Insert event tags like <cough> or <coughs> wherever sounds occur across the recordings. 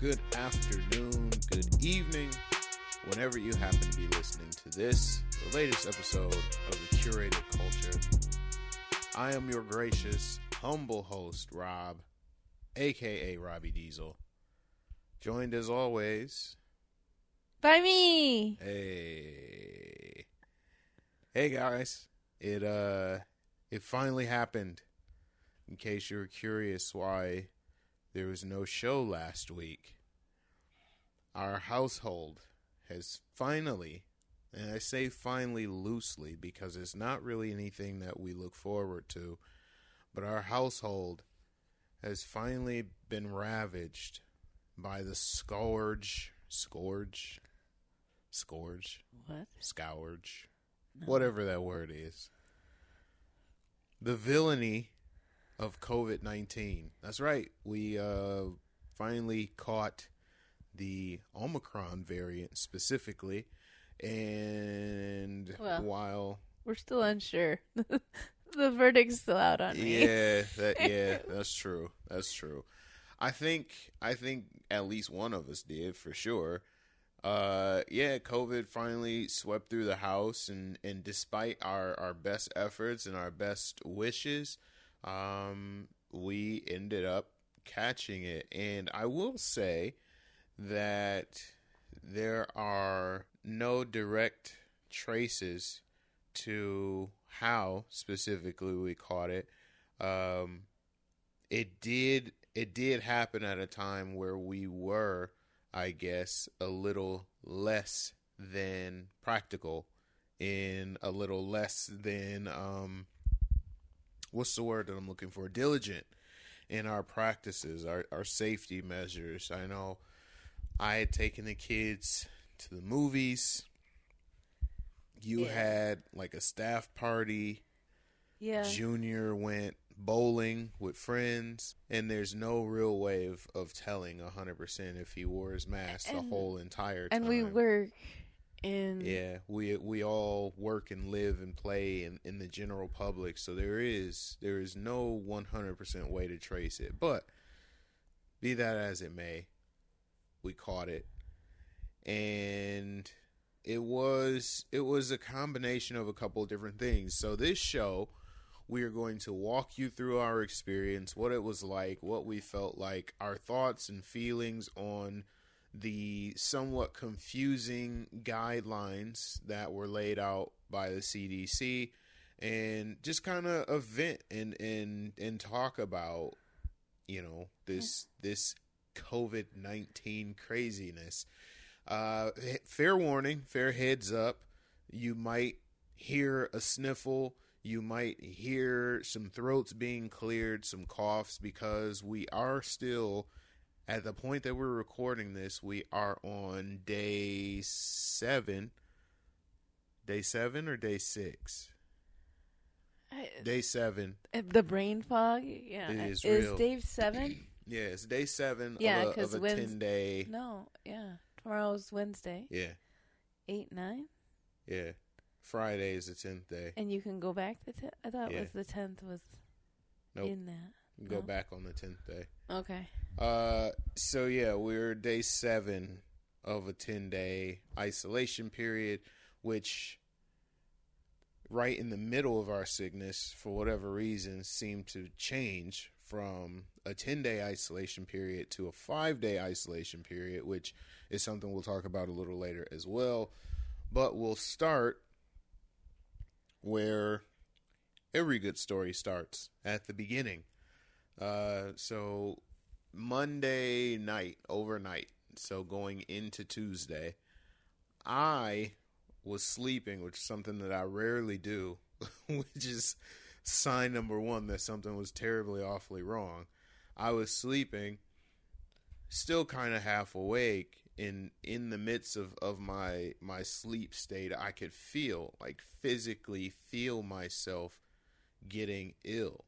Good afternoon, good evening, whenever you happen to be listening to this, the latest episode of the Curated Culture. I am your gracious, humble host, Rob, aka Robbie Diesel. Joined as always, By me. hey, hey guys, it uh, it finally happened. In case you were curious why there was no show last week, our household has finally, and I say finally loosely because it's not really anything that we look forward to, but our household has finally been ravaged by the scourge, scourge, scourge, What? scourge, whatever that word is. The villainy of COVID 19. That's right. We uh, finally caught the Omicron variant specifically. And Well. while. We're still unsure. <laughs> the verdict's still out on me. Yeah, that <laughs> yeah, that's true. That's true. I think I think at least one of us did for sure. Uh yeah, COVID finally swept through the house and and despite our our best efforts and our best wishes, um we ended up catching it. And I will say that there are no direct traces to how specifically we caught it. Um, it did it did happen at a time where we were, I guess, a little less than practical, in a little less than um, what's the word that I'm looking for? Diligent in our practices, our our safety measures. I know I had taken the kids to the movies. You Yeah. had like a staff party. Yeah. Junior went bowling with friends, and there's no real way of, of telling 100% if he wore his mask the whole entire time. And we work in. Yeah, we we all work and live and play in, in the general public, so there is there is no 100% way to trace it. But be that as it may, we caught it. And it was it was a combination of a couple of different things. So this show we are going to walk you through our experience, what it was like, what we felt like, our thoughts and feelings on the somewhat confusing guidelines that were laid out by the CDC and just kind of a vent and and and talk about you know this this COVID-19 craziness. Uh fair warning, fair heads up, you might hear a sniffle, you might hear some throats being cleared, some coughs because we are still at the point that we're recording this, we are on day seven. Day seven or day six? I- Day seven. the brain fog. Yeah. It is is day seven? <clears throat> Yeah, it's day seven Yeah, of a, of a ten day. no. Yeah. Tomorrow's Wednesday. Yeah, Eight nine. yeah. Friday is the tenth day. And you can go back the. I thought Yeah. was the tenth was Nope. in that. Go Oh. back on the tenth day. Okay. Uh, so yeah, we're day seven of a ten day isolation period, which right in the middle of our sickness, for whatever reason, seemed to change from a ten day isolation period to a five day isolation period, which is something we'll talk about a little later as well. But we'll start where every good story starts at the beginning. Uh, so Monday night, overnight, so going into Tuesday, I was sleeping, which is something that I rarely do, <laughs> which is sign number one that something was terribly, awfully wrong. I was sleeping, still kind of half awake. In in the midst of, of my my sleep state, I could feel like physically feel myself getting ill.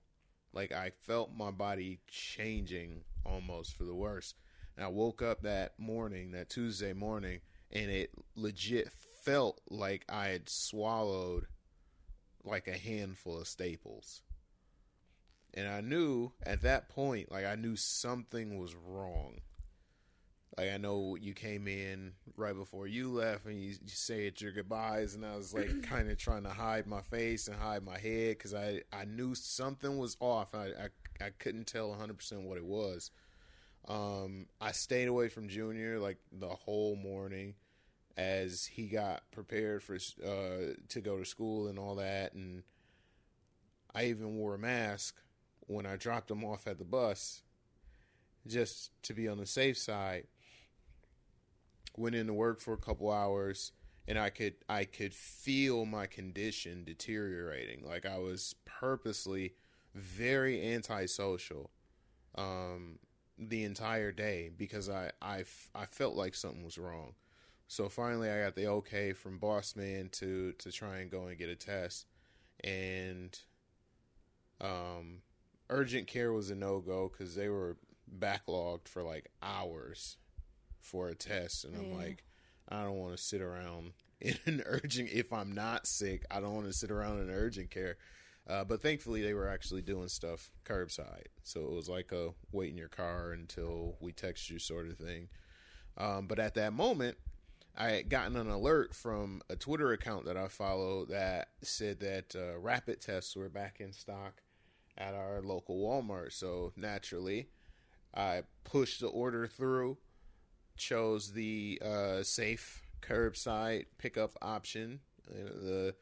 Like I felt my body changing almost for the worse. And I woke up that morning, that Tuesday morning, and it legit felt like I had swallowed like a handful of staples. And I knew at that point, like I knew something was wrong. Like I know you came in right before you left, and you, you said your goodbyes, and I was like <clears throat> kind of trying to hide my face and hide my head because I I knew something was off. I I, I couldn't tell 100 percent what it was. Um, I stayed away from Junior like the whole morning as he got prepared for uh, to go to school and all that, and I even wore a mask when I dropped him off at the bus, just to be on the safe side. Went into work for a couple hours, and I could I could feel my condition deteriorating. Like I was purposely very antisocial um, the entire day because I, I, I felt like something was wrong. So finally, I got the okay from boss man to to try and go and get a test, and um, urgent care was a no go because they were backlogged for like hours for a test, and I'm Yeah. like, I don't want to sit around <laughs> in an urgent. If I'm not sick, I don't want to sit around in urgent care. Uh, but thankfully, they were actually doing stuff curbside, so it was like a wait in your car until we text you sort of thing. Um, but at that moment, I had gotten an alert from a Twitter account that I follow that said that uh, rapid tests were back in stock at our local Walmart. So naturally, I pushed the order through, chose the uh, safe curbside pickup option. Uh, The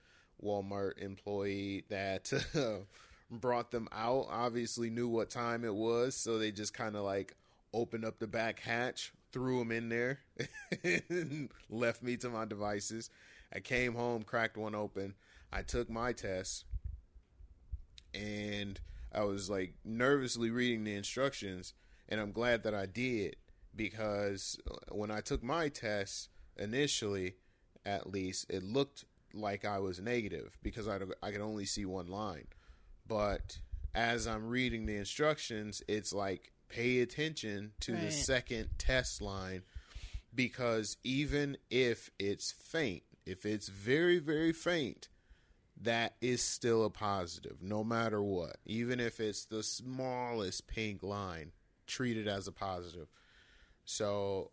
Walmart employee that <laughs> brought them out obviously knew what time it was, so they just kind of like opened up the back hatch, threw them in there, <laughs> and left me to my devices. I came home, cracked one open. I took my test, and I was like nervously reading the instructions, and I'm glad that I did because when I took my test initially, at least, it looked like I was negative because I, I could only see one line. But as I'm reading the instructions, it's like pay attention to the second test line because even if it's faint, if it's very, very faint, that is still a positive, no matter what. Even if it's the smallest pink line, treat it as a positive. So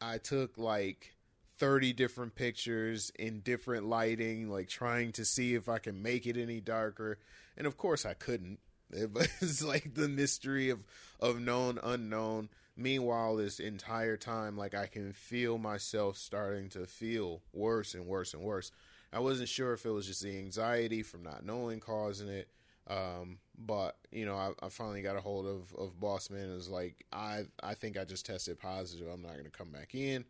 I took like 30 different pictures in different lighting, like trying to see if I can make it any darker. And of course, I couldn't. <laughs> It was like the mystery of, of known unknown. Meanwhile, this entire time, like I can feel myself starting to feel worse and worse and worse. I wasn't sure if it was just the anxiety from not knowing causing it. Um, but you know, I, I finally got a hold of, of boss man and was like, I, I think I just tested positive. I'm not going to come back in.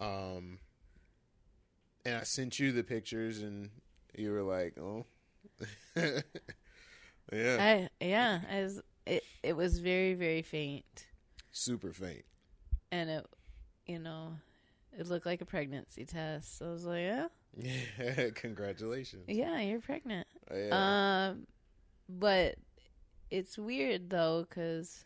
Um, and I sent you the pictures and you were like, oh, <laughs> yeah, I yeah, I was, it it was very very faint, super faint. and it, you know, it looked like a pregnancy test. So I was like, yeah, Yeah, <laughs> congratulations. yeah, you're pregnant. Yeah. Um, but it's weird though, because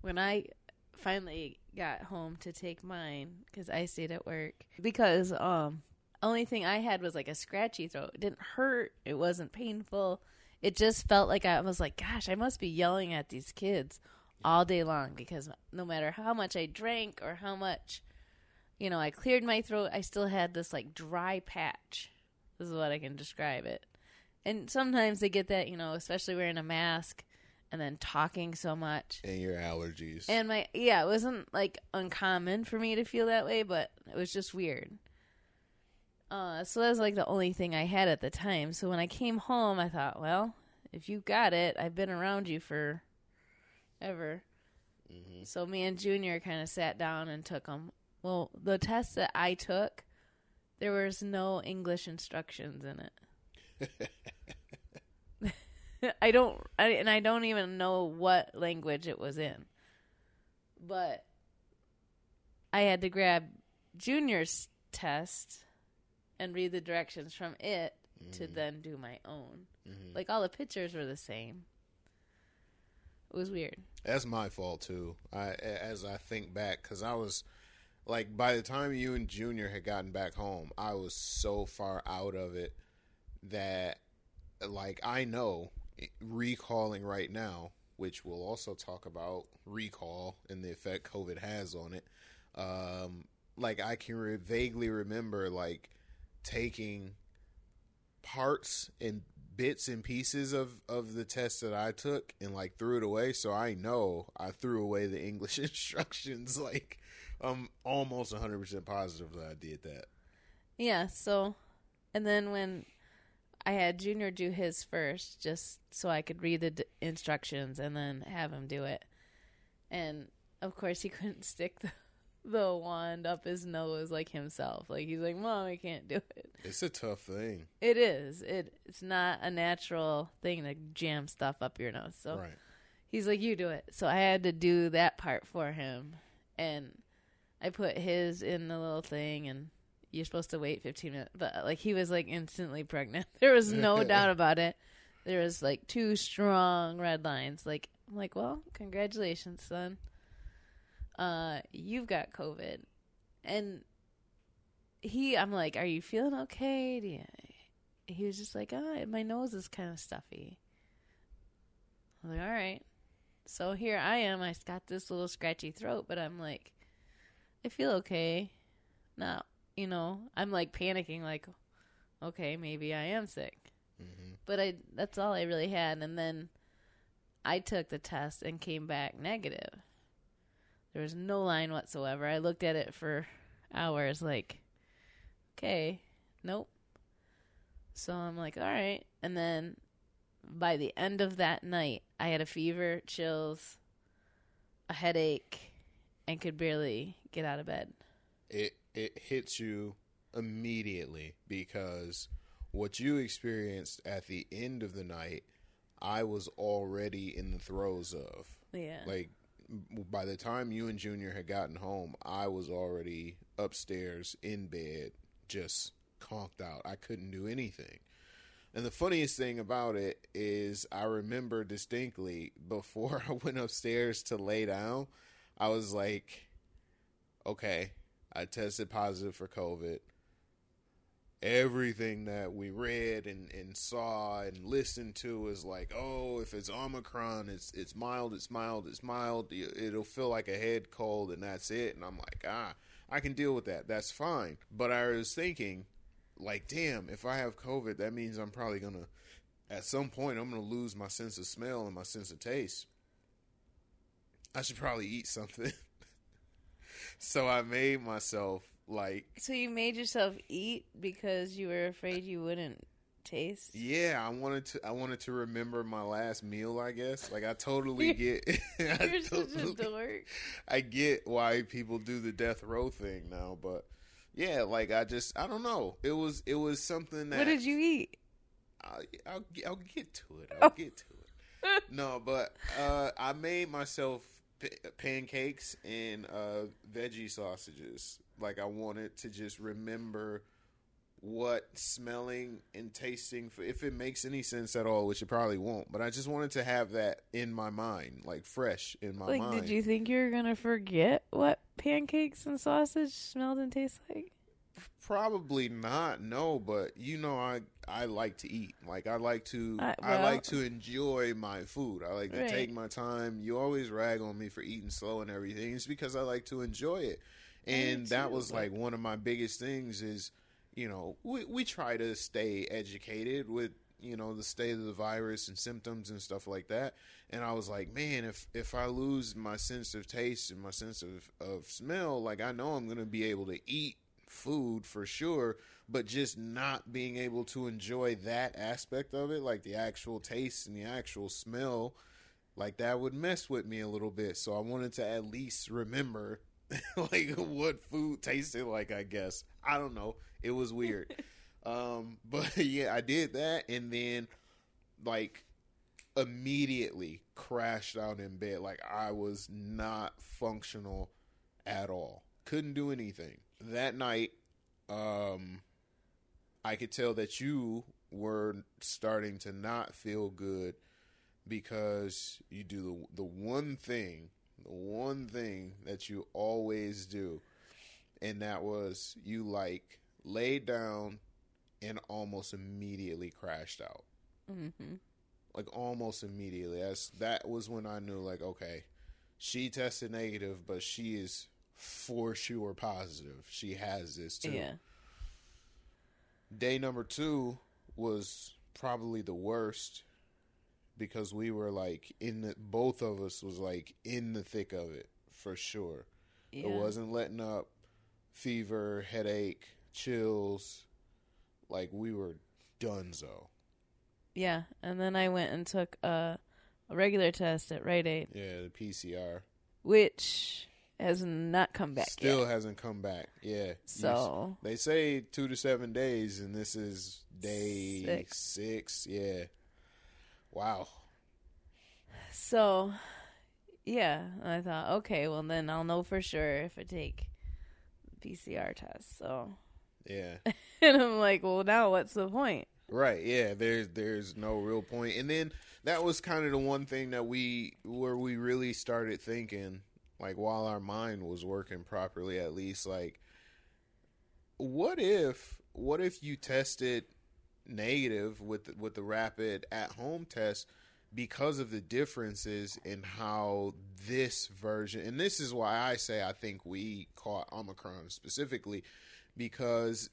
when I finally got home to take mine, because I stayed at work, because um, only thing I had was like a scratchy throat. It didn't hurt. It wasn't painful. It just felt like I was like, gosh, I must be yelling at these kids all day long because no matter how much I drank or how much, you know, I cleared my throat, I still had this like dry patch. This is what I can describe it. And sometimes they get that, you know, especially wearing a mask and then talking so much. and your allergies. And my yeah, it wasn't like uncommon for me to feel that way, but it was just weird. Uh, so that was like the only thing I had at the time. So when I came home, I thought, well, if you got it, I've been around you for ever. Mhm. So me and Junior kind of sat down and took them. Well, the test that I took, there was no English instructions in it. <laughs> I don't, I, and I don't even know what language it was in. But I had to grab Junior's test and read the directions from it to then do my own. Mhm. Like all the pictures were the same. It was weird. That's my fault too. I as I think back because I was like by the time you and Junior had gotten back home, I was so far out of it that like I know recalling right now, which we'll also talk about recall and the effect COVID has on it. Um, like I can re- vaguely remember like taking parts and bits and pieces of of the test that I took and like threw it away. So I know I threw away the English <laughs> instructions. Like I'm almost 100 percent positive that I did that. Yeah, so and then when I had Junior do his first, just so I could read the d- instructions and then have him do it. And of course, he <laughs> couldn't stick the, the wand up his nose like himself. Like he's like, "Mom, I can't do it." It's a tough thing. It is. It it's not a natural thing to jam stuff up your nose. So Right. he's like, "You do it." So I had to do that part for him, and I put his in the little thing, and you're supposed to wait 15 minutes. But like he was like instantly pregnant. <laughs> There was no <laughs> doubt about it. There was like two strong red lines. Like I'm like, well, congratulations, son. Uh, you've got COVID, and he, I'm like, are you feeling okay? You, he was just like, oh, my nose is kind of stuffy. I was like, all right. So here I am. I got this little scratchy throat, but I'm like, I feel okay. Now, you know, I'm like panicking, like, okay, maybe I am sick. hmm But I that's all I really had. And then I took the test and came back negative. There was no line whatsoever. I looked at it for hours, like, okay, nope. So I'm like, all right. And then by the end of that night, I had a fever, chills, a headache, and could barely get out of bed. It it hits you immediately because what you experienced at the end of the night, I was already in the throes of. Yeah. Like by the time you and Junior had gotten home, I was already upstairs in bed, just conked out. I couldn't do anything. And the funniest thing about it is, I remember distinctly before <laughs> I went upstairs to lay down, I was like, okay, I tested positive for COVID. Everything that we read and, and saw and listened to is like, oh, if it's Omicron, it's it's mild, it's mild, it's mild. It'll feel like a head cold, and that's it. And I'm like, ah, I can deal with that. That's fine. But I was thinking, like, damn, if I have COVID, that means I'm probably gonna, at some point, I'm gonna lose my sense of smell and my sense of taste. I should probably eat something. <laughs> so I made myself like, So you made yourself eat because you were afraid you wouldn't taste? yeah, I wanted to. I wanted to remember my last meal. I guess, like, I totally get. <laughs> I <laughs> You're such a dork. I get why people do the death row thing now, but yeah, like I just I don't know. It was it was something that What did you eat? I'll, I'll I'll get to it. I'll get to it. No, but uh, I made myself pa- pancakes and uh, veggie sausages. Like I wanted to just remember what smelling and tasting, if it makes any sense at all, which it probably won't. But I just wanted to have that in my mind, like fresh in my Like, mind. did you think you were gonna forget what pancakes and sausage smelled and taste like? Probably not, no, but you know I I like to eat. Like I like to I- I like to enjoy my food. I like to Right. take my time. You always rag on me for eating slow and everything. It's because I like to enjoy it. And that was like one of my biggest things is, you know, we we try to stay educated with you know the state of the virus and symptoms and stuff like that and i was like man if if i lose my sense of taste and my sense of of smell like i know i'm going to be able to eat food for sure but just not being able to enjoy that aspect of it like the actual taste and the actual smell like that would mess with me a little bit. So i wanted to at least remember <laughs> like what food tasted like i guess. I don't know. It was weird. <laughs> Um but <laughs> yeah i did that and then like immediately crashed out in bed. Like i was not functional at all couldn't do anything that night um i could tell that you were starting to not feel good because you do the, the one thing the one thing that you always do and that was you like laid down and almost immediately crashed out Mm-hmm. like almost immediately. That's that was when I knew like okay, she tested negative, but she is for sure positive. She has this too. Yeah. Day number two was probably the worst because we were like in the both of us was like in the thick of it for sure. Yeah. It wasn't letting up. Fever, headache, chills. Like we were donezo. Yeah, and then I went and took a, a regular test at Rite Aid, Yeah, the PCR which has not come back still yet. hasn't come back. Yeah. You So they say two to seven days, and this is day Six. six. Yeah. Wow. So, yeah, I thought, okay, well then I'll know for sure if I take PCR test. So, Yeah. <laughs> and I'm like, well, now what's the point? Right. Yeah. There's there's no real point. And then that was kind of the one thing that we where we really started thinking, like while our mind was working properly, at least, like, what if what if you tested negative with the, with the rapid at home test because of the differences in how this version and this is why I say I think we caught Omicron specifically because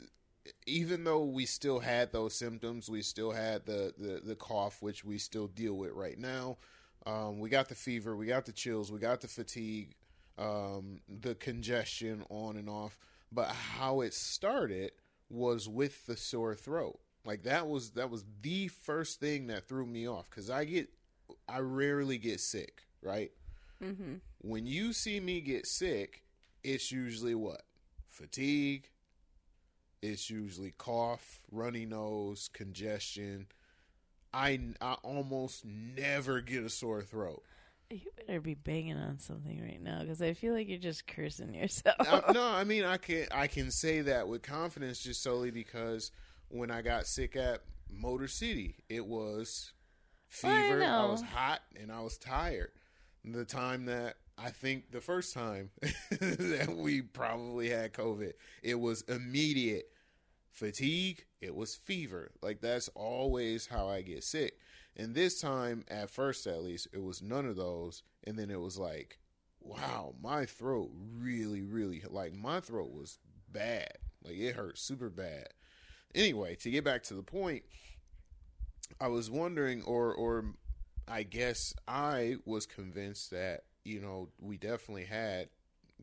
even though we still had those symptoms, we still had the, the, the cough, which we still deal with right now. Um, we got the fever, we got the chills, we got the fatigue, um, the congestion on and off. But how it started was with the sore throat. Like that was that was the first thing that threw me off because I get I rarely get sick, right? Mm-hmm. When you see me get sick, it's usually what? Fatigue. It's usually cough, runny nose, congestion. I, I almost never get a sore throat. You better be banging on something right now because I feel like you're just cursing yourself. I, no, I mean I can I can say that with confidence just solely because when I got sick at Motor City, it was I fever. I, know. was hot and I was tired. The time that I think the first time <laughs> that we probably had COVID, it was immediate fatigue. It was fever. Like that's always how I get sick. And this time, at first at least, it was none of those. And then it was like, wow, my throat really, really like my throat was bad. Like it hurt super bad. Anyway, to get back to the point, I was wondering, or or I guess I was convinced that you know we definitely had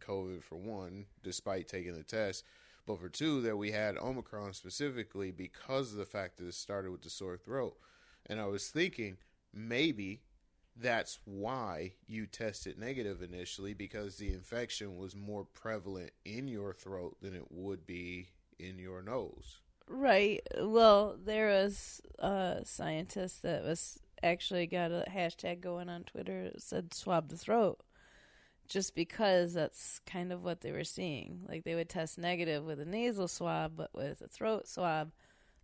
COVID for one, despite taking the test, but for two that we had Omicron specifically because of the fact that it started with the sore throat. And I was thinking maybe that's why you tested negative initially because the infection was more prevalent in your throat than it would be in your nose. Right. Well, there was a scientist that was actually got a hashtag going on Twitter that said swab the throat. Just because that's kind of what they were seeing. Like they would test negative with a nasal swab, but with a throat swab,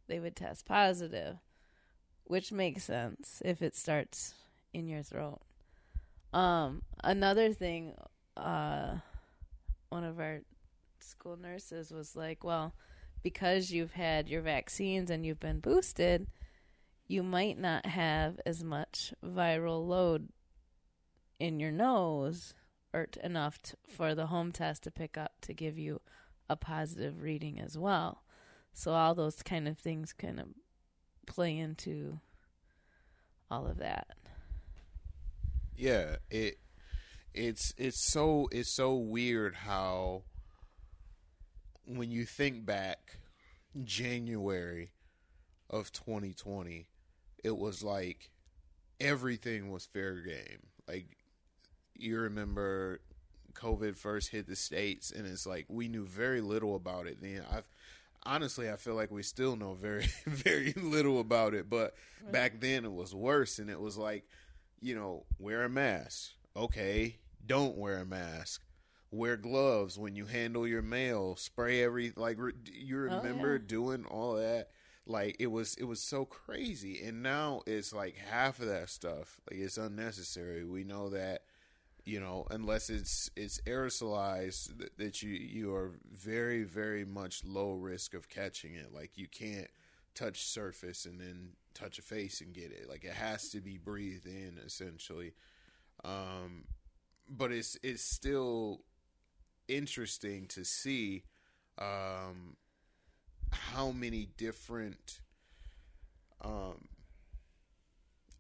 they would test positive. Which makes sense if it starts in your throat. Um, another thing, uh, one of our school nurses was like, well, because you've had your vaccines and you've been boosted, you might not have as much viral load in your nose or t- enough t- for the home test to pick up to give you a positive reading as well. So all those kind of things kind of play into all of that. Yeah, it it's it's so it's so weird how when you think back January of 2020 it was like everything was fair game like you remember covid first hit the states and it's like we knew very little about it then I've honestly I feel like we still know very <laughs> very little about it but back then it was worse and it was like you know, wear a mask. Okay, don't wear a mask. Wear gloves when you handle your mail. Spray every like re- you Oh, remember yeah. doing all that. Like it was it was so crazy and now it's like half of that stuff. Like it's unnecessary. We know that you know, unless it's it's aerosolized that, that you you are very very much low risk of catching it. Like you can't touch surface and then touch a face and get it. Like it has to be breathed in essentially. Um, but it's it's still interesting to see um, how many different um,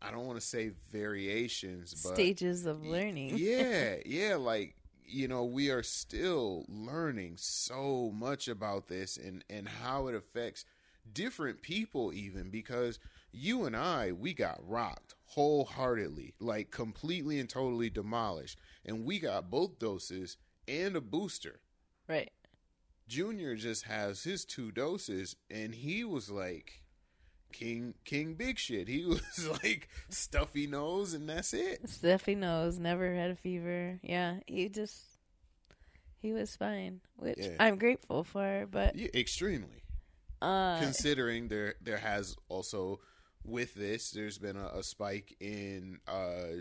I don't want to say variations, but Stages of learning. yeah, <laughs> yeah, like you know, we are still learning so much about this and and how it affects different people even because you and I we got rocked wholeheartedly, like completely and totally demolished, and we got both doses and a booster. Right. Junior just has his two doses and he was like King King Big Shit. He <laughs> was like stuffy nose and that's it. Stuffy nose, never had a fever. Yeah, he just he was fine, which Yeah. I'm grateful for. But Yeah, extremely. uh, Considering there there has also with this there's been a, a spike in uh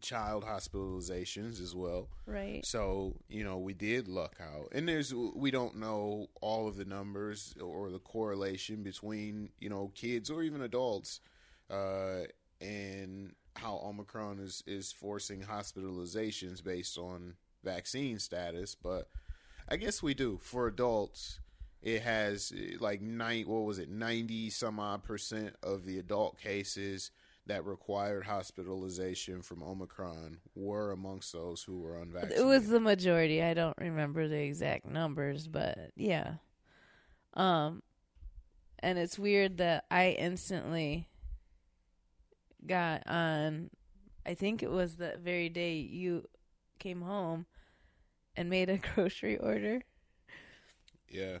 child hospitalizations as well. right, So, you know, we did luck out. And there's we don't know all of the numbers or the correlation between, you know, kids or even adults uh and how Omicron is is forcing hospitalizations based on vaccine status, but I guess we do. For adults, it has like nine what was it, 90 some odd percent of the adult cases that required hospitalization from Omicron were amongst those who were unvaccinated. it was the majority. I don't remember the exact numbers, but yeah. Um, and it's weird that I instantly got on. I think it was the very day you came home and made a <laughs> grocery order. yeah.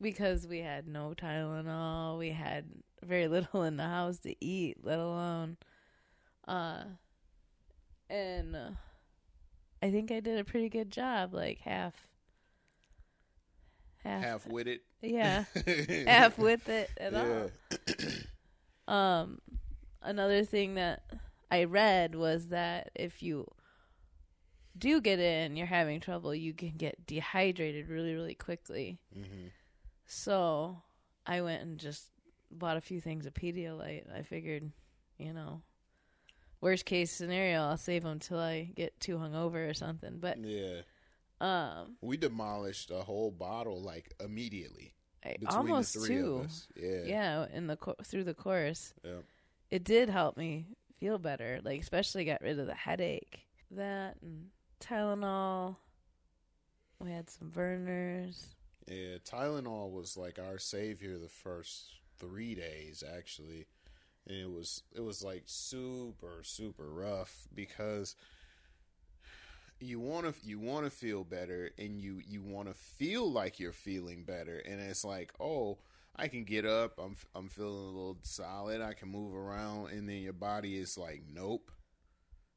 Because we had no Tylenol, we had very little <laughs> in the house to eat, let alone uh and uh, I think I did a pretty good job, like half half, Half with it. yeah, <laughs> half with it at yeah. all. <clears throat> Um another thing that I read was that if you do get in, you're having trouble, you can get dehydrated really, really quickly. hmm So I went and just bought a few things of Pedialyte. I figured, you know, worst case scenario, I'll save them till I get too hungover or something. But Yeah. um, We demolished a whole bottle like immediately I between almost the three two. of us. Yeah. Yeah, in the through the course, Yep. it did help me feel better. Like especially got rid of the headache. That and Tylenol. We had some Vernors. Yeah, Tylenol was like our savior the first three days actually, and it was it was like super super rough because you want to you want to feel better and you you want to feel like you're feeling better. And it's like oh I can get up I'm I'm feeling a little solid I can move around and then your body is like nope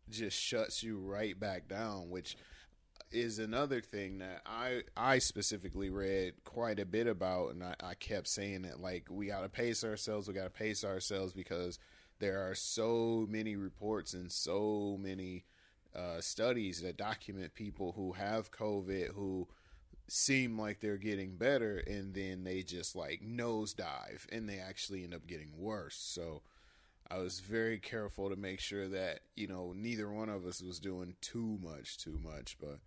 just shuts you right back down which is another thing that I I specifically read quite a bit about, and I, I kept saying that like we got to pace ourselves, we got to pace ourselves because there are so many reports and so many uh, studies that document people who have COVID who seem like they're getting better, and then they just like nosedive, and they actually end up getting worse. So. I was very careful to make sure that you know neither one of us was doing too much, too much. But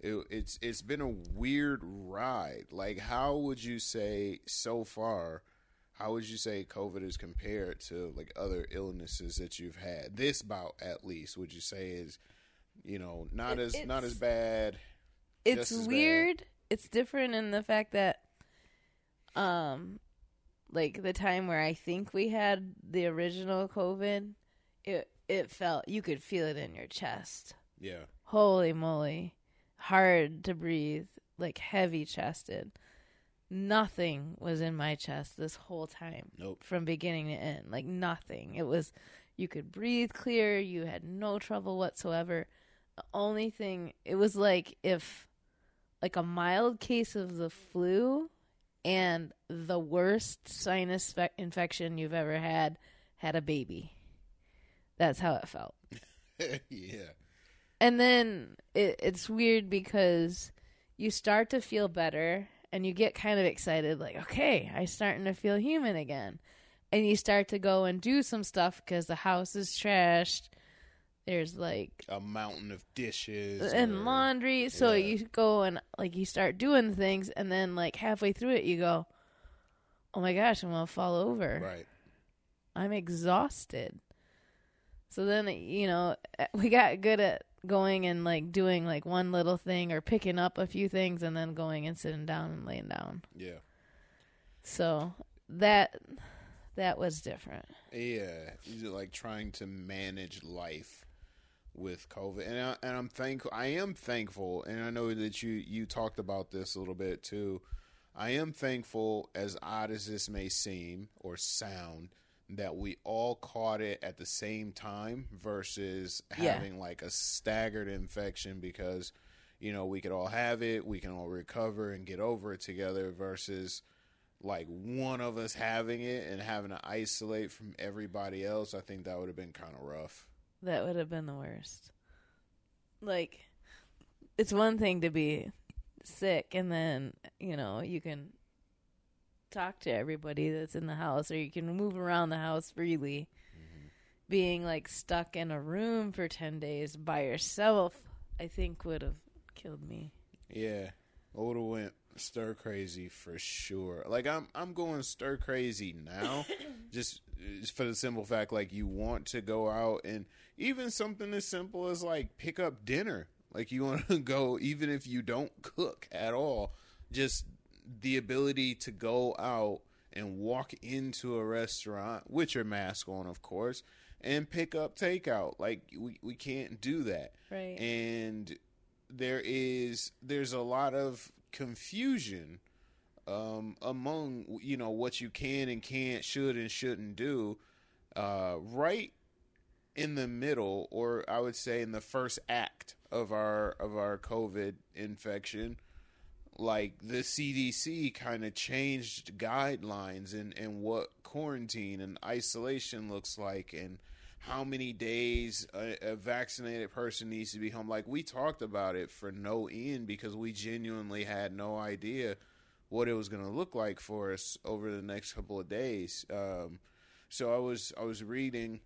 it, it's it's been a weird ride. Like, how would you say so far? How would you say COVID is compared to like other illnesses that you've had? This bout, at least, would you say is you know not It- as not as bad? it's as bad. weird. It's different in the fact that, um, like the time where I think we had the original COVID, it it felt you could feel it in your chest. Yeah, Holy moly, hard to breathe, like heavy chested. Nothing was in my chest this whole time nope. from beginning to end. Like nothing. It was you could breathe clear, you had no trouble whatsoever. The only thing it was like if like a mild case of the flu and the worst sinus fe- infection you've ever had had a baby. That's how it felt. <laughs> yeah, And then it, it's weird because you start to feel better and you get kind of excited like okay i'm starting to feel human again and you start to go and do some stuff because the house is trashed there's like A mountain of dishes and or- laundry so yeah. you go and like you start doing things and then like halfway through it you go oh my gosh i'm gonna fall over Right. I'm exhausted. So then, you know, eh, we got good at going and like doing like one little thing or picking up a few things and then going and sitting down and laying down. Yeah. So that that was different. Yeah, like trying to manage life with COVID, and I, and I'm thankful. I am thankful, and I know that you you talked about this a little bit too. I am thankful, as odd as this may seem or sound, that we all caught it at the same time versus Yeah. having like a staggered infection because you know we could all have it, we can all recover and get over it together versus like one of us having it and having to isolate from everybody else, I think that would have been kind of rough. That would have been the worst. Like it's one thing to be sick and then, you know, you can talk to everybody that's in the house or you can move around the house freely. Mm-hmm. Being like stuck in a room for 10 days by yourself, I think would have killed me. Yeah, I would have went stir crazy for sure. Like I'm, I'm going stir crazy now, <coughs> just, just for the simple fact like you want to go out and even something as simple as like pick up dinner. Like you want to <laughs> go even if you don't cook at all, just the ability to go out and walk into a restaurant with your mask on, of course, and pick up takeout. Like we we can't do that Right. and there is there's a lot of confusion um, among you know what you can and can't, should and shouldn't do. Uh, right in the middle, or I would say in the first act of our of our COVID infection, like the CDC kind of changed guidelines and and what quarantine and isolation looks like and how many days a, a vaccinated person needs to be home. Like we talked about it for no end because we genuinely had no idea what it was going to look like for us over the next couple of days. Um, so I was I was reading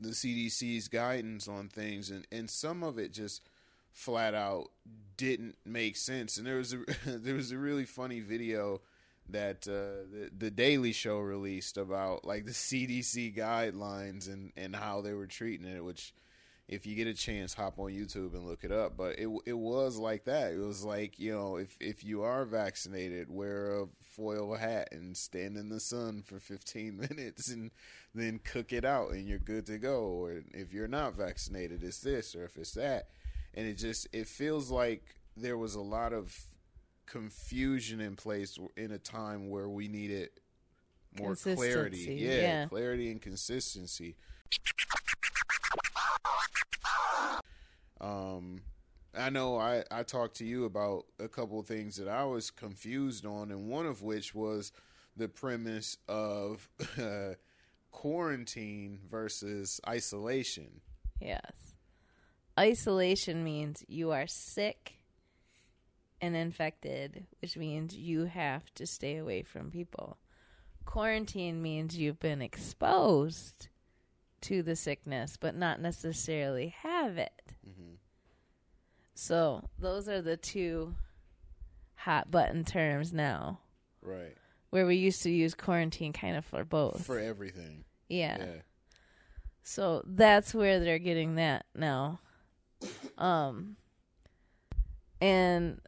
the CDC's guidance on things, and and some of it just flat out didn't make sense. And there was a <laughs> there was a really funny video that uh, the the Daily Show released about like the CDC guidelines and and how they were treating it, which. If you get a chance, hop on YouTube and look it up. But it it was like that. It was like you know, if if you are vaccinated, wear a foil hat and stand in the sun for 15 <laughs> minutes, and then cook it out, and you're good to go. Or if you're not vaccinated, it's this, or if it's that, and it just it feels like there was a lot of confusion in place in a time where we needed more clarity. Yeah, yeah. clarity and consistency. Um, I know I, I talked to you about a couple of things that I was confused on, and one of which was the premise of uh, <laughs> quarantine versus isolation. Yes. Isolation means you are sick and infected, which means you have to stay away from people. Quarantine means you've been exposed to the sickness, but not necessarily have it. Mm-hmm. So, those are the two hot button terms now, Right. where we used to use quarantine kind of for both. For everything. yeah. Yeah. So that's where they're getting that now. Um and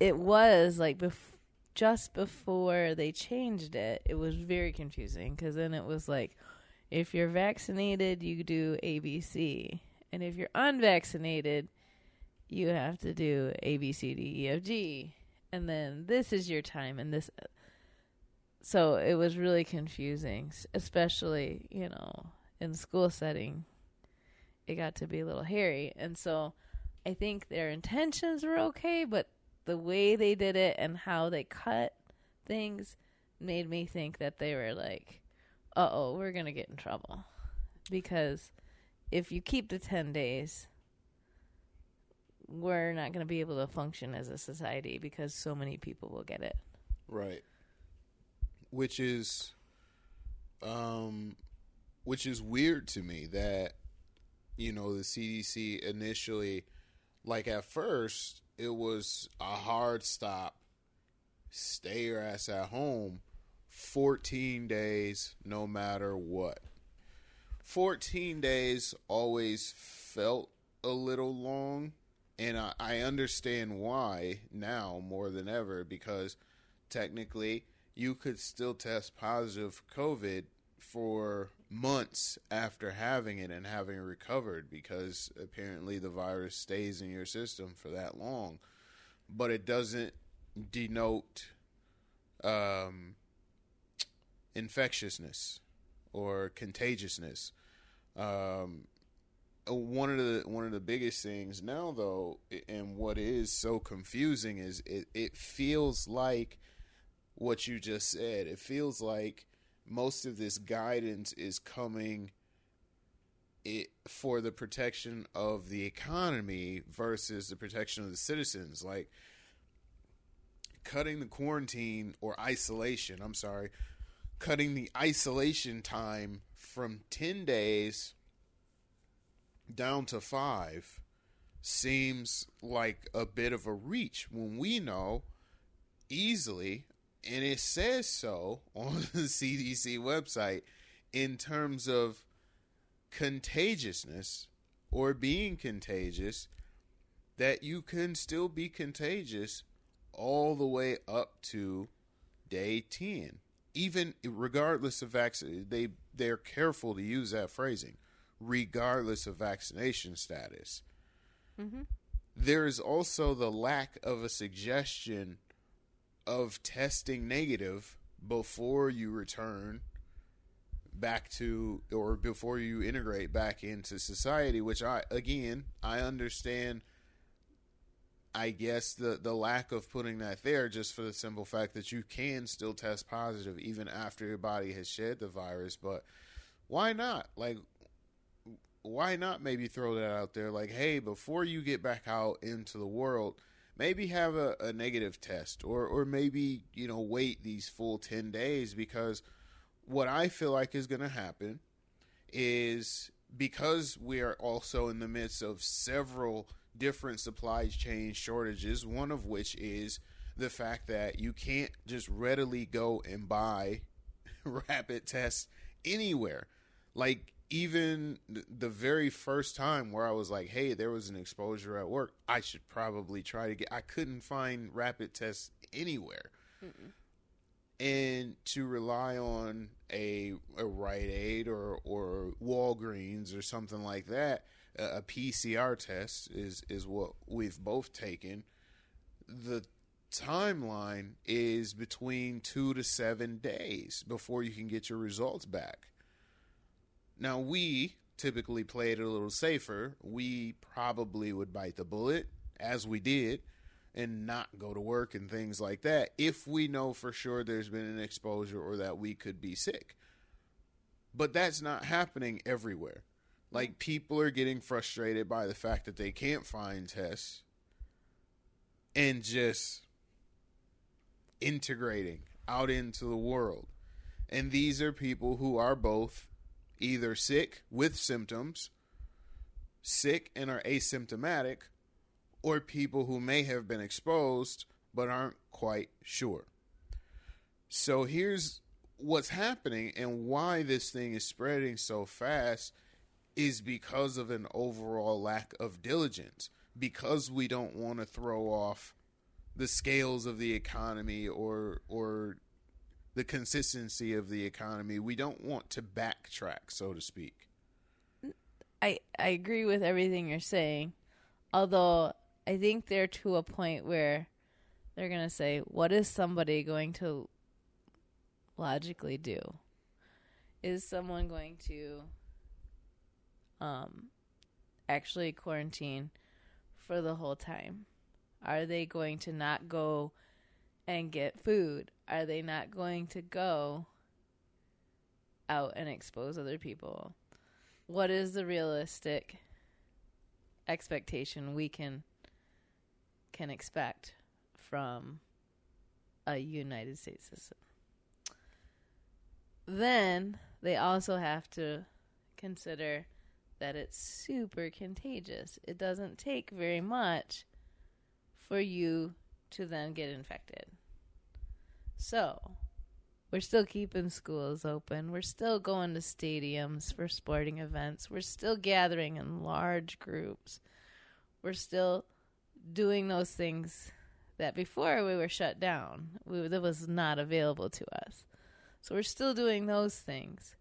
it was like bef- just before they changed it, it was very confusing cuz then it was like if you're vaccinated, you do ABC, and if you're unvaccinated, you have to do A B C D E F G. And then this is your time and this so it was really confusing, especially, you know, in school setting. It got to be a little hairy. And so I think their intentions were okay, but the way they did it and how they cut things made me think that they were like, uh oh, we're going to get in trouble. Because if you keep the 10 days, we're not going to be able to function as a society because so many people will get it. Right. Which is um which is weird to me that you know the CDC initially like at first it was a hard stop stay your ass at home 14 days no matter what. 14 days always felt a little long and I, I understand why now more than ever because technically you could still test positive covid for months after having it and having recovered because apparently the virus stays in your system for that long. But it doesn't denote um, infectiousness or contagiousness. Um, one of the one of the biggest things now though and what is so confusing is it, it feels like what you just said. It feels like most of this guidance is coming it, for the protection of the economy versus the protection of the citizens. Like cutting the quarantine or isolation i'm sorry cutting the isolation time from 10 days down to 5 seems like a bit of a reach when we know easily and it says so on <laughs> the CDC website in terms of contagiousness or being contagious that you can still be contagious all the way up to day 10 even regardless of vaccine they they're careful to use that phrasing regardless of vaccination status mm-hmm. there is also the lack of a suggestion of testing negative before you return back to or before you integrate back into society which i again i understand i guess the the lack of putting that there just for the simple fact that you can still test positive even after your body has shed the virus but why not? Like why not maybe throw that out there? Like hey before you get back out into the world maybe have a, a negative test or or maybe you know wait these full 10 days because what I feel like is going to happen is because we are also in the midst of several different supply chain shortages, one of which is the fact that you can't just readily go and buy <laughs> rapid tests anywhere. Like even the very first time where I was like, "Hey, there was an exposure at work. I should probably try to get." I couldn't find rapid tests anywhere, Mm-mm. and to rely on a a Rite Aid or or Walgreens or something like that, a, a PCR test is is what we've both taken. The timeline is between two to seven days before you can get your results back now, we typically play it a little safer. We probably would bite the bullet, as we did, and not go to work and things like that if we know for sure there's been an exposure or that we could be sick. But that's not happening everywhere. Like, mm. people are getting frustrated by the fact that they can't find tests and just integrating out into the world. And these are people who are both either sick with symptoms, sick and are asymptomatic, or people who may have been exposed but aren't quite sure. So here's what's happening and why this thing is spreading so fast is because of an overall lack of diligence because we don't want to throw off the scales of the economy or or the consistency of the economy. We don't want to backtrack, so to speak. I I agree with everything you're saying. Although I think they're to a point where they're going to say, what is somebody going to logically do? Is someone going to um actually quarantine for the whole time? Are they going to not go and get food? Are they not going to go out and expose other people? What is the realistic expectation we can can expect from a United States system. Then they also have to consider that it's super contagious. It doesn't take very much for you to then get infected. So, we're still keeping schools open. We're still going to stadiums for sporting events. We're still gathering in large groups. We're still doing those things that before we were shut down, we, that was not available to us. So we're still doing those things.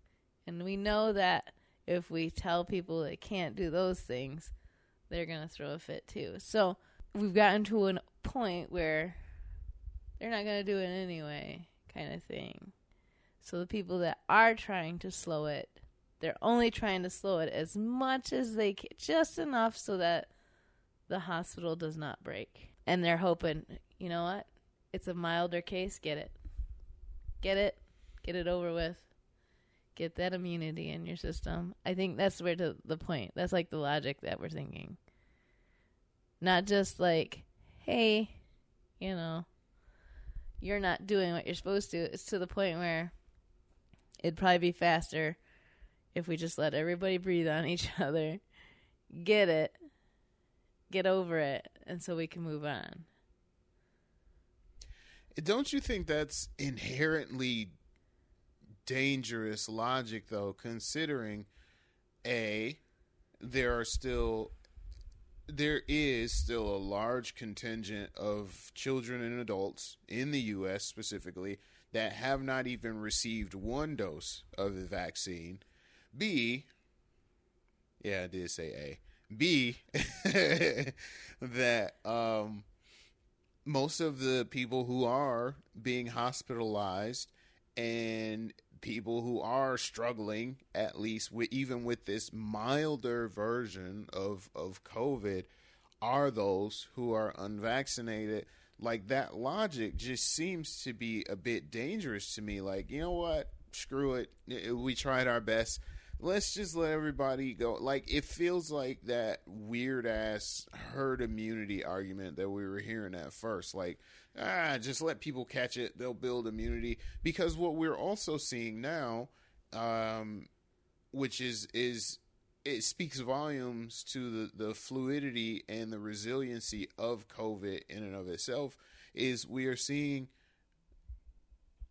And we know that if we tell people they can't do those things, they're going to throw a fit too. So we've gotten to a point where they're not going to do it anyway, kind of thing. So the people that are trying to slow it, they're only trying to slow it as much as they can, just enough so that the hospital does not break. And they're hoping, you know what? It's a milder case, get it. Get it, get it over with. Get that immunity in your system. I think that's where to the point. That's like the logic that we're thinking. Not just like, hey, you know, you're not doing what you're supposed to. It's to the point where it'd probably be faster if we just let everybody breathe on each <laughs> other, get it, get over it, and so we can move on. Don't you think that's inherently dangerous logic, though, considering A, there are still there is still a large contingent of children and adults in the U.S. specifically that have not even received one dose of the vaccine. B, yeah, I did say A. B, <laughs> that um, most of the people who are being hospitalized and people who are struggling, at least with, even with this milder version of, of COVID, are those who are unvaccinated. Like that logic just seems to be a bit dangerous to me. Like, you know what? Screw it. We tried our best let's just let everybody go. Like it feels like that weird ass herd immunity argument that we were hearing at first. Like ah, just let people catch it; they'll build immunity. Because what we're also seeing now, um, which is is it speaks volumes to the, the fluidity and the resiliency of COVID in and of itself. Is we are seeing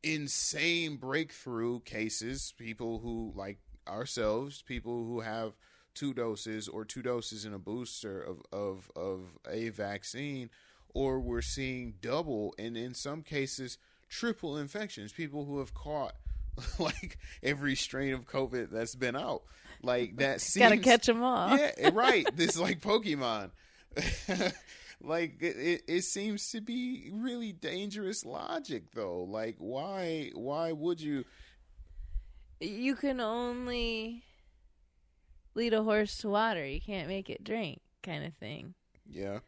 insane breakthrough cases, people who like ourselves, people who have two doses or two doses in a booster of, of, of a vaccine, or we're seeing double and in some cases triple infections, people who have caught <laughs> like every strain of COVID that's been out. Like <laughs> that seems gotta catch them all. Yeah, eh, <laughs> right. this is like Pokemon. like it, it seems to be really dangerous logic though. Like why why would you you can only lead a horse to water. You can't make it drink, kind of thing. Yeah.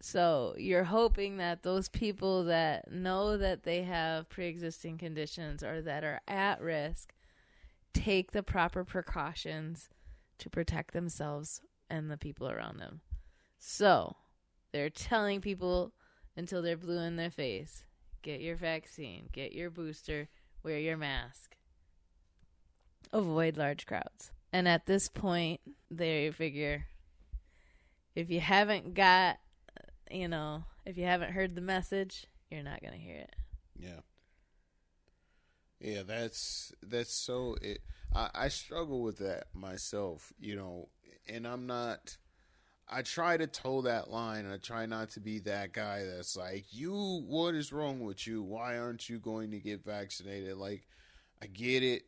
So you're hoping that those people that know that they have pre-existing conditions or that are at risk take the proper precautions to protect themselves and the people around them. So they're telling people until they're blue in their face, get your vaccine, get your booster, wear your mask avoid large crowds. And at this point, they figure if you haven't got, you know, if you haven't heard the message, you're not going to hear it. Yeah. Yeah, that's that's so it I, I struggle with that myself, you know, and I'm not I try to toe that line. I try not to be that guy that's like, "You, what is wrong with you? Why aren't you going to get vaccinated?" Like, I get it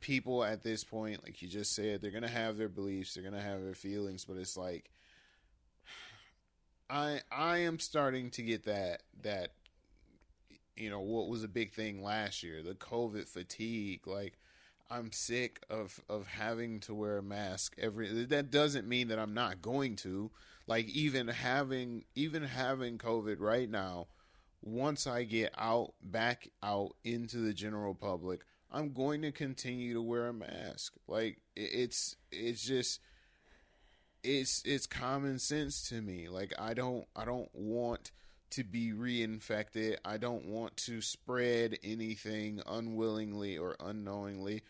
people at this point, like you just said, they're gonna have their beliefs, they're gonna have their feelings, but it's like I I am starting to get that that you know what was a big thing last year, the COVID fatigue. Like I'm sick of of having to wear a mask every. That doesn't mean that I'm not going to. Like even having even having COVID right now, once I get out back out into the general public, I'm going to continue to wear a mask. Like it's it's just it's it's common sense to me. Like I don't I don't want to be reinfected. I don't want to spread anything unwillingly or unknowingly.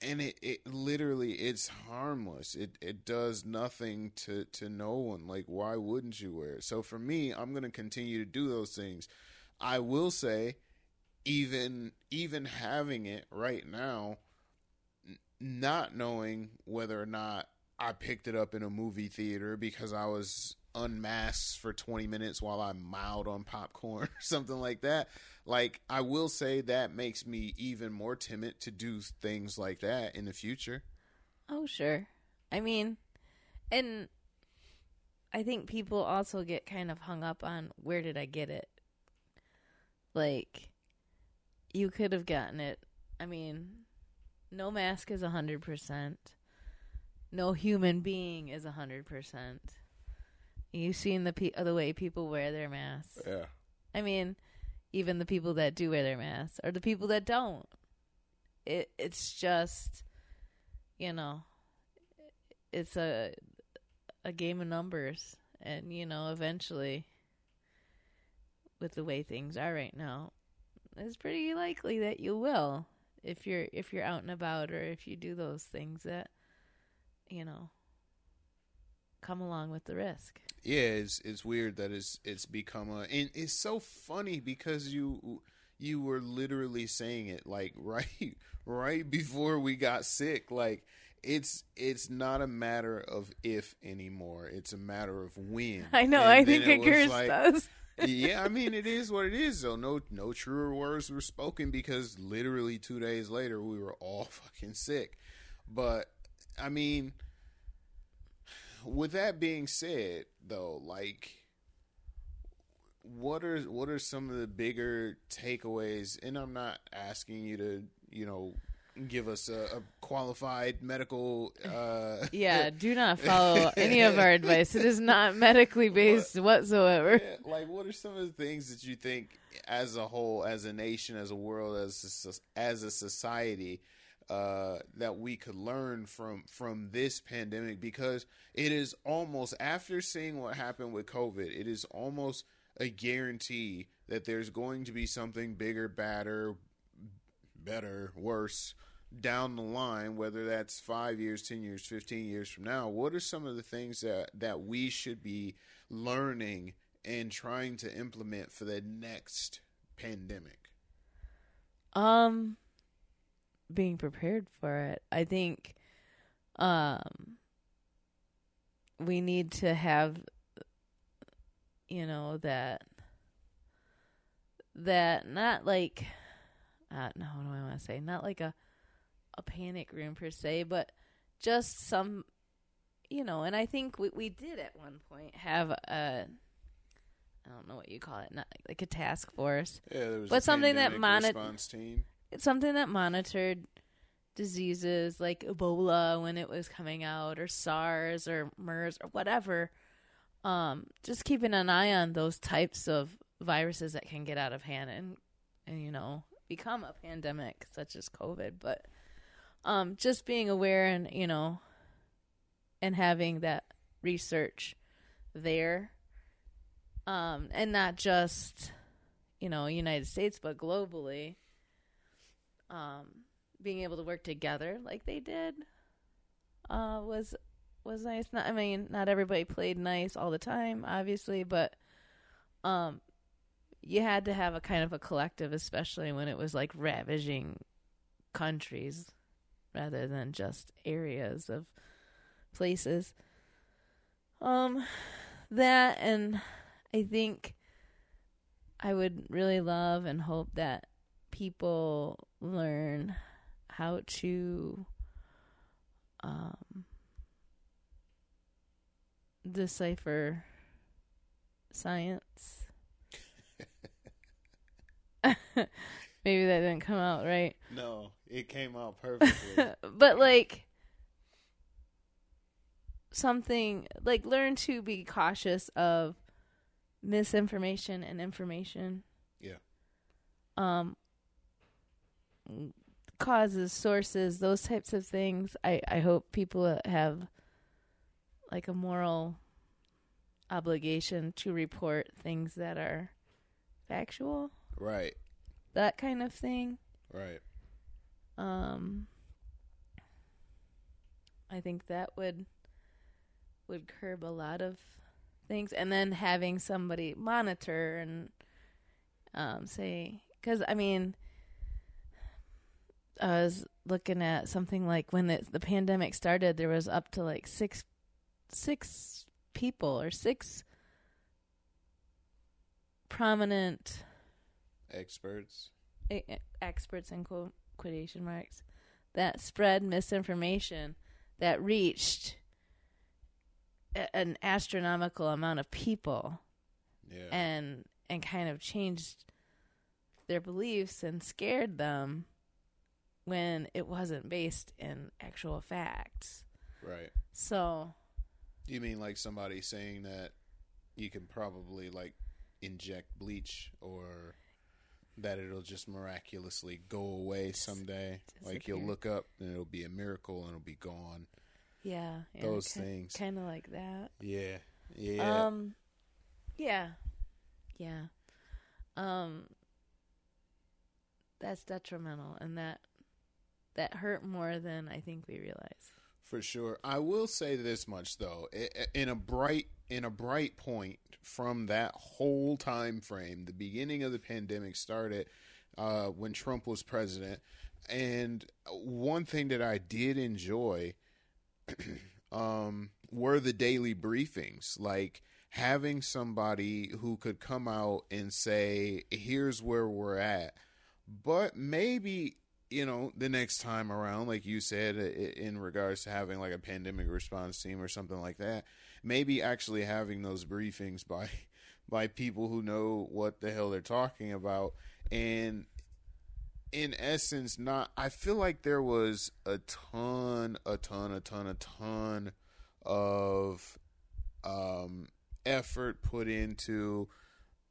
And it, it literally it's harmless. It it does nothing to to no one. Like why wouldn't you wear it? So for me, I'm to continue to do those things. I will say even even having it right now not knowing whether or not I picked it up in a movie theater because I was unmasked for 20 minutes while I mild on popcorn <laughs> or something like that. Like, I will say that makes me even more timid to do things like that in the future. Oh, sure. I mean, and I think people also get kind of hung up on where did I get it? Like, you could have gotten it. I mean, no mask is a 100% no human being is a hundred percent. You've seen the pe- the way people wear their masks. Yeah. I mean, even the people that do wear their masks or the people that don't. It it's just, you know, it's a a game of numbers, and you know, eventually, with the way things are right now, it's pretty likely that you will if you're if you're out and about or if you do those things that you know, come along with the risk. Yeah, it's it's weird that it's it's become a and it's so funny because you you were literally saying it like <laughs> right right before we got sick. Like it's it's not a matter of if anymore. It's a matter of when. <laughs> I know and i think it, it like, does <laughs> yeah i mean it is what it is though. No no truer words were spoken because literally two days later we were all fucking sick. But I mean, with that being said, though, like, what are what are some of the bigger takeaways? And I'm not asking you to, you know, give us a, a qualified medical. Uh, <laughs> yeah, <laughs> do not follow any of our advice. It is not medically based but, whatsoever. Yeah, like, what are some of the things that you think, as a whole, as a nation, as a world, as a, as a society? Uh, that we could learn from from this pandemic because it is almost after seeing what happened with COVID, it is almost a guarantee that there's going to be something bigger, badder, better, worse down the line, whether that's five years, ten years, fifteen years from now. What are some of the things that that we should be learning and trying to implement for the next pandemic? Um being prepared for it. I think um we need to have you know that that not like uh no what do I want to say? Not like a a panic room per se, but just some you know, and I think we we did at one point have a I don't know what you call it, not like a task force. Yeah, there was but something that monitored it's something that monitored diseases like Ebola when it was coming out, or SARS, or MERS, or whatever. Um, just keeping an eye on those types of viruses that can get out of hand and, and you know, become a pandemic such as COVID. But um, just being aware and, you know, and having that research there. Um, and not just, you know, United States, but globally um, being able to work together like they did uh, was was nice. Not, I mean, not everybody played nice all the time, obviously, but um, you had to have a kind of a collective, especially when it was like ravaging countries rather than just areas of places. Um, that and I think I would really love and hope that people learn how to um, decipher science. <laughs> Maybe that didn't come out right. No, it came out <laughs> perfectly. but like something like learn to be cautious of misinformation and information. Yeah. Um causes, sources, those types of things. I, I hope people have like a moral obligation to report things that are factual, Right. that kind of thing. Right. Um, I think that would would curb a lot of things, and then having somebody monitor and um, say, because I mean, I was looking at something like when the, the pandemic started, there was up to like six six people or six prominent Experts. experts in quote, quotation marks that spread misinformation that reached a- an astronomical amount of people Yeah. and and kind of changed their beliefs and scared them when it wasn't based in actual facts. right. So You mean like somebody saying that you can probably like inject bleach or that it'll just miraculously go away someday? Like you'll look up and it'll be a miracle and it'll be gone. yeah, Those things. kind of like that. Yeah. Yeah. Um, yeah, yeah. Um, that's detrimental, and that that hurt more than I think we realize. For sure. I will say this much though. In a bright in a bright point from that whole time frame, the beginning of the pandemic started uh, when Trump was president, and one thing that I did enjoy <clears throat> um, were the daily briefings, like having somebody who could come out and say, "Here's where we're at," but maybe you know the next time around like you said in regards to having like a pandemic response team or something like that maybe actually having those briefings by <laughs> by people who know what the hell they're talking about. And in essence not i feel like there was a ton a ton a ton a ton of um effort put into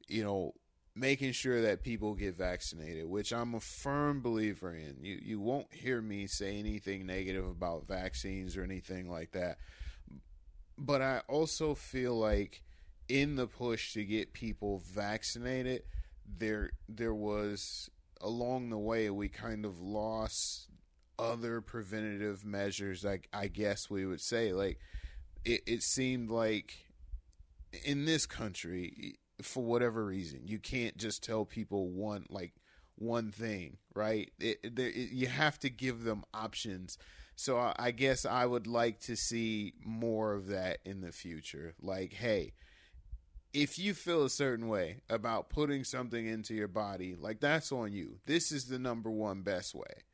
you know making sure that people get vaccinated, which I'm a firm believer in. You you won't hear me say anything negative about vaccines or anything like that. But I also feel like in the push to get people vaccinated, there there was along the way we kind of lost other preventative measures like I guess we would say like it, it seemed like in this country for whatever reason. You can't just tell people one like one thing right? It, it, it, you have to give them options. So I, I guess i would like to see more of that in the future. Like hey if you feel a certain way about putting something into your body like that's on you. This is the number one best way.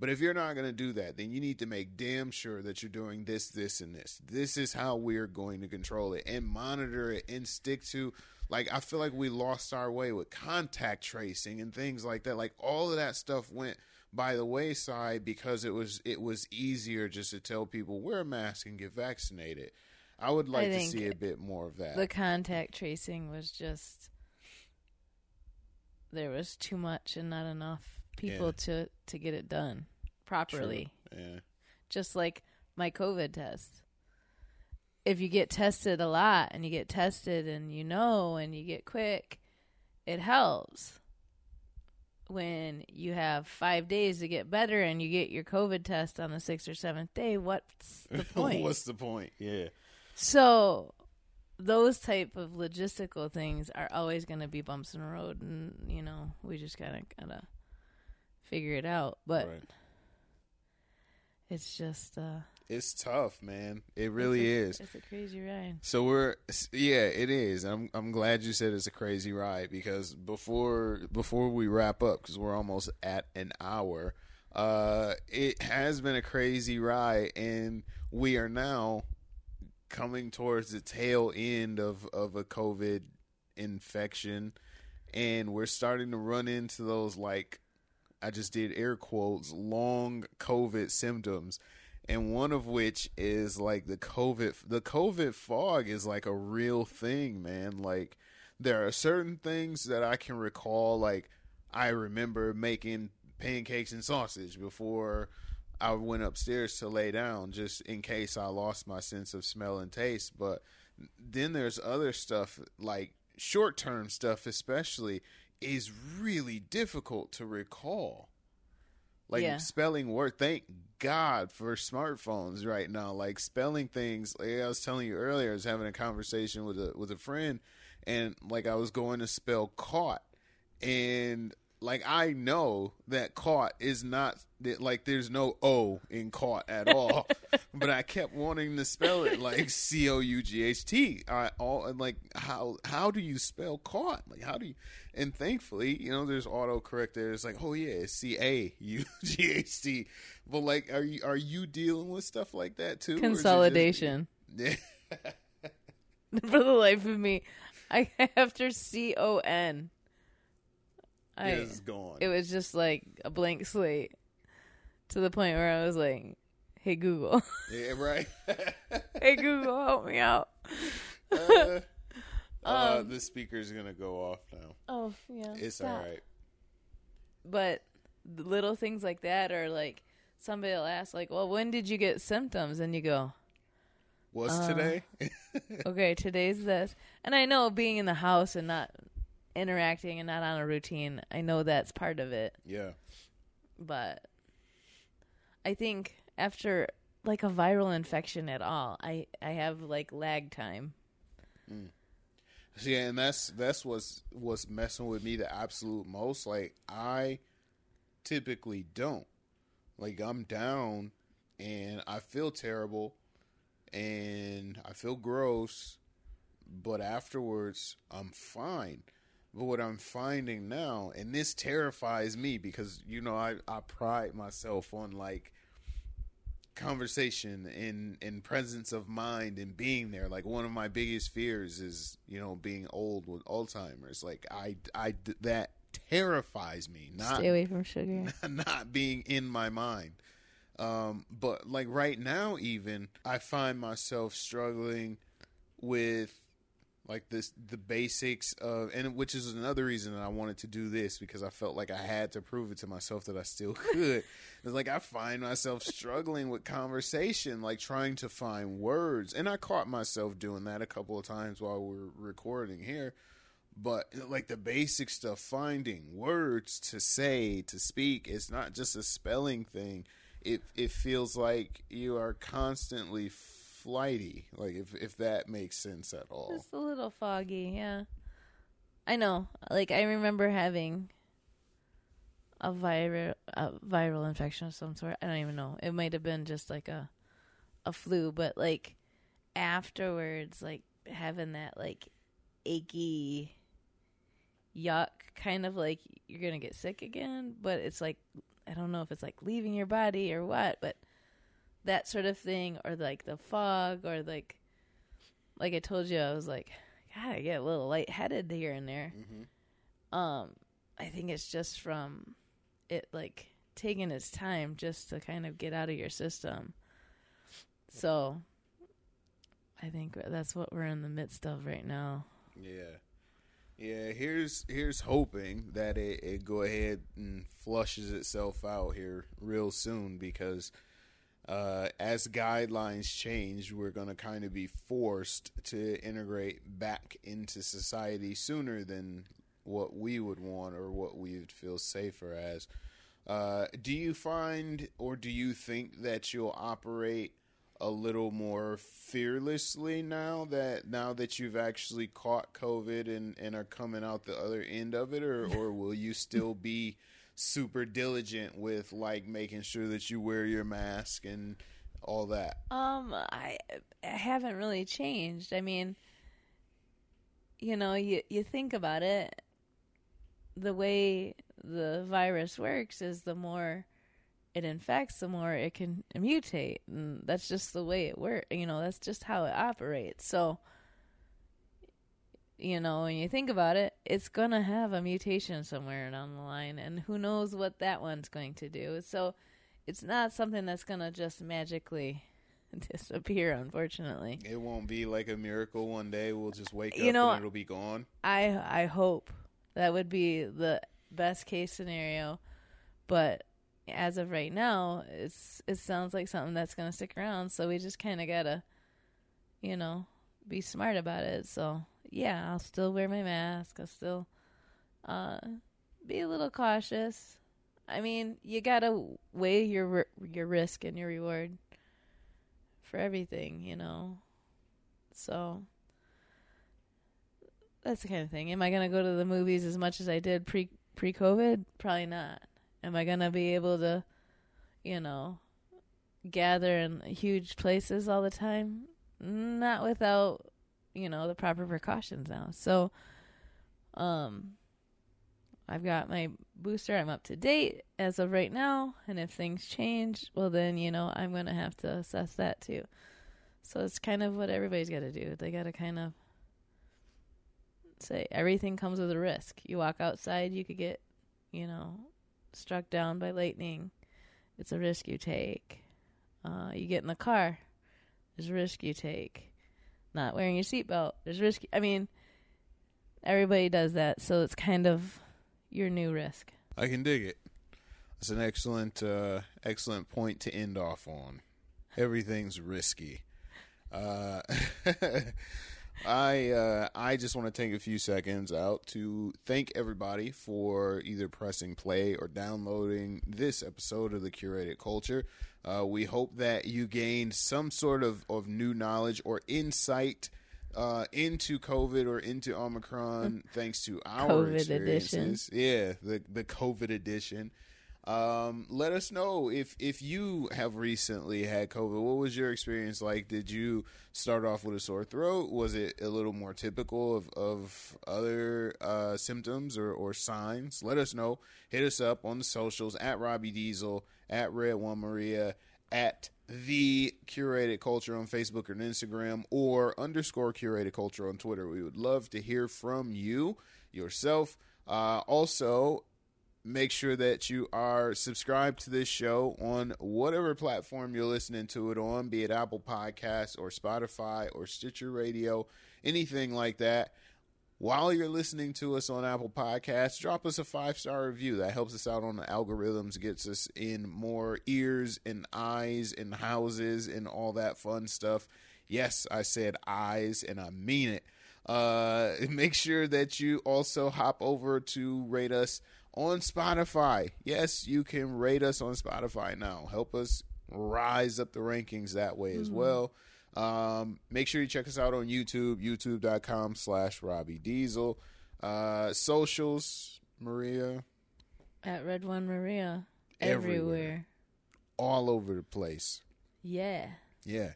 But if you're not going to do that, then you need to make damn sure that you're doing this, this, and this. This is how we're going to control it and monitor it and stick to. Like, I feel like we lost our way with contact tracing and things like that. Like, all of that stuff went by the wayside because it was it was easier just to tell people wear a mask and get vaccinated. I would like to see a bit more of that. The contact tracing was just there was too much and not enough people Yeah. to to get it done properly. yeah, Just like my COVID test. If you get tested a lot and you get tested and you know and you get quick, it helps. When you have five days to get better and you get your COVID test on the sixth or seventh day, what's <laughs> the point? What's the point? Yeah, So those type of logistical things are always going to be bumps in the road, and you know we just gotta gotta figure it out. But right. it's just uh, It's tough, man. It really it's a, is. It's a crazy ride. So we're yeah, it is. I'm I'm glad you said it's a crazy ride because before before we wrap up because we're almost at an hour, uh, it has been a crazy ride, and we are now coming towards the tail end of of a COVID infection, and we're starting to run into those like I just did air quotes long COVID symptoms and one of which is like the covid the covid fog is like a real thing man like there are certain things that i can recall like i remember making pancakes and sausage before I went upstairs to lay down just in case I lost my sense of smell and taste. But then there's other stuff like short term stuff, especially, is really difficult to recall. Like Yeah. spelling word. Thank God for smartphones right now. Like spelling things. Like I was telling you earlier, I was having a conversation with a with a friend, and like I was going to spell caught, and like I know that caught is not that like there's no O in caught at <laughs> all, but I kept wanting to spell it like C O U G H T. I all and like how how do you spell caught? Like how do you? And thankfully, you know, there's autocorrect there. It's like, oh yeah, it's C A U G H T. But like, are you are you dealing with stuff like that too? Consolidation. Yeah. <laughs> <laughs> For the life of me, I after C O N. I it's gone. it was just like a blank slate to the point where I was like, "Hey Google, <laughs> yeah, right. <laughs> hey Google, help me out." uh, uh, Um, the speaker's gonna go off now. Oh yeah, It's stop. all right. But little things like that are like somebody will ask, like, "Well, when did you get symptoms?" And you go, What's Uh, today? <laughs> okay, today's this. And I know being in the house and not interacting and not on a routine, I know that's part of it. yeah. But I think after like a viral infection at all, I I have like lag time. Mm. See, and that's that's what's what's messing with me the absolute most. Like I typically don't. Like I'm down and I feel terrible and I feel gross, but afterwards I'm fine. But what I'm finding now, and this terrifies me because you know I, I pride myself on like conversation and and presence of mind and being there. Like one of my biggest fears is you know being old with alzheimer's. Like i i that terrifies me not Stay away from sugar. <laughs> not being in my mind. Um but like right now even i find myself struggling with like this the basics of and which is another reason that I wanted to do this because I felt like I had to prove it to myself that I still <laughs> could. it's like I find myself struggling with conversation, like trying to find words. And I caught myself doing that a couple of times while we are recording here. But like the basic stuff, finding words to say, to speak, it's not just a spelling thing. It it feels like you are constantly flighty, like if if that makes sense at all. Just a little foggy, yeah. I know. Like I remember having a viral a viral infection of some sort. I don't even know. It might have been just like a a flu, but like afterwards, like having that like achy yuck kind of like you're gonna get sick again, but it's like I don't know if it's like leaving your body or what, but that sort of thing, or like the fog, or like like I told you, I was like, God, I get a little lightheaded here and there. Mm-hmm. Um, I think it's just from it like taking its time just to kind of get out of your system. So I think that's what we're in the midst of right now. Yeah. Yeah, here's here's hoping that it, it go ahead and flushes itself out here real soon because uh, as guidelines change, we're going to kind of be forced to integrate back into society sooner than what we would want or what we would feel safer as. Uh, do you find or do you think that you'll operate a little more fearlessly now that now that you've actually caught COVID and, and are coming out the other end of it, or or will you still be super diligent with like making sure that you wear your mask and all that? Um, I, I haven't really changed. I mean, you know, you you think about it, the way the virus works is the more it infects, the more it can mutate, and that's just the way it works. You know, that's just how it operates. So, you know, when you think about it, it's gonna have a mutation somewhere down the line, and who knows what that one's going to do. So, it's not something that's gonna just magically <laughs> disappear. Unfortunately, It won't be like a miracle one day. We'll just wake You up know, and it'll be gone. I I hope that would be the best case scenario, but as of right now, it's it sounds like something that's gonna stick around. So we just kind of gotta, you know, be smart about it. So yeah, I'll still wear my mask. I'll still uh, be a little cautious. I mean, you gotta weigh your your risk and your reward for everything, you know. So that's the kind of thing. Am I gonna go to the movies as much as I did pre pre COVID? Probably not. Am I gonna be able to, you know, gather in huge places all the time? Not without, you know, the proper precautions now. So, um, I've got my booster. I'm up to date as of right now. And if things change, well, then, you know, I'm going to have to assess that too. So it's kind of what everybody's got to do. They got to kind of say everything comes with a risk. You walk outside, you could get, you know, struck down by lightning. It's a risk you take. Uh, you get in the car, there's a risk you take. Not wearing your seatbelt, there's risk. I mean, everybody does that, so it's kind of your new risk. I can dig it. It's an excellent, uh, excellent point to end off on. Everything's risky. Uh, <laughs> I uh, I just want to take a few seconds out to thank everybody for either pressing play or downloading this episode of the Curated Culture. Uh, we hope that you gained some sort of, of new knowledge or insight uh, into COVID or into Omicron thanks to our COVID experiences. Edition. Yeah, the the COVID edition. Um, let us know if if you have recently had COVID. What was your experience like? Did you start off with a sore throat? Was it a little more typical of of other uh, symptoms or, or signs? Let us know. Hit us up on the socials at Robbie Diesel, at Red One Maria, at the curated culture on Facebook or Instagram, or underscore curated culture on Twitter. We would love to hear from you yourself. Uh, also, make sure that you are subscribed to this show on whatever platform you're listening to it on, be it Apple Podcasts or Spotify or Stitcher Radio, anything like that. While you're listening to us on Apple Podcasts, drop us a five star review. That helps us out on the algorithms, gets us in more ears and eyes and houses and all that fun stuff. Yes, I said eyes and I mean it. Uh, <laughs> make sure that you also hop over to rate us on Spotify. Yes, you can rate us on Spotify now. Help us rise up the rankings that way mm-hmm. as well. Um, make sure you check us out on YouTube, youtube.com slash Robbie Diesel. Uh, socials, Maria. At Red One Maria. Everywhere. everywhere. All over the place. Yeah. Yeah.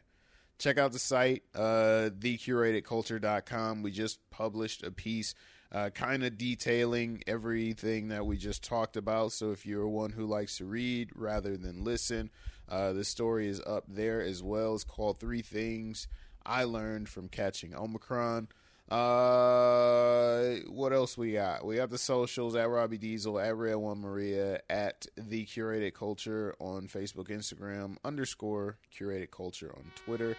Check out the site, uh, thecuratedculture.com. We just published a piece uh, kind of detailing everything that we just talked about. So if you're one who likes to read rather than listen, uh, the story is up there as well. It's called Three Things I Learned from Catching Omicron. Uh, what else we got? We got the socials at Robbie Diesel, at Red One Maria, at The Curated Culture on Facebook, Instagram, underscore Curated Culture on Twitter.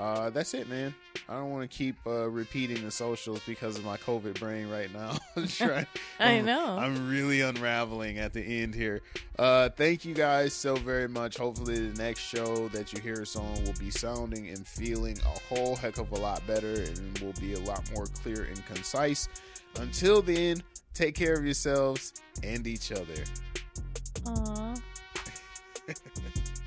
Uh, that's it, man. I don't want to keep uh, repeating the socials because of my COVID brain right now. <laughs> trying, <laughs> I know. I'm really unraveling at the end here. Uh, thank you guys so very much. Hopefully, the next show that you hear us on will be sounding and feeling a whole heck of a lot better and will be a lot more clear and concise. Until then, take care of yourselves and each other. Aww. <laughs>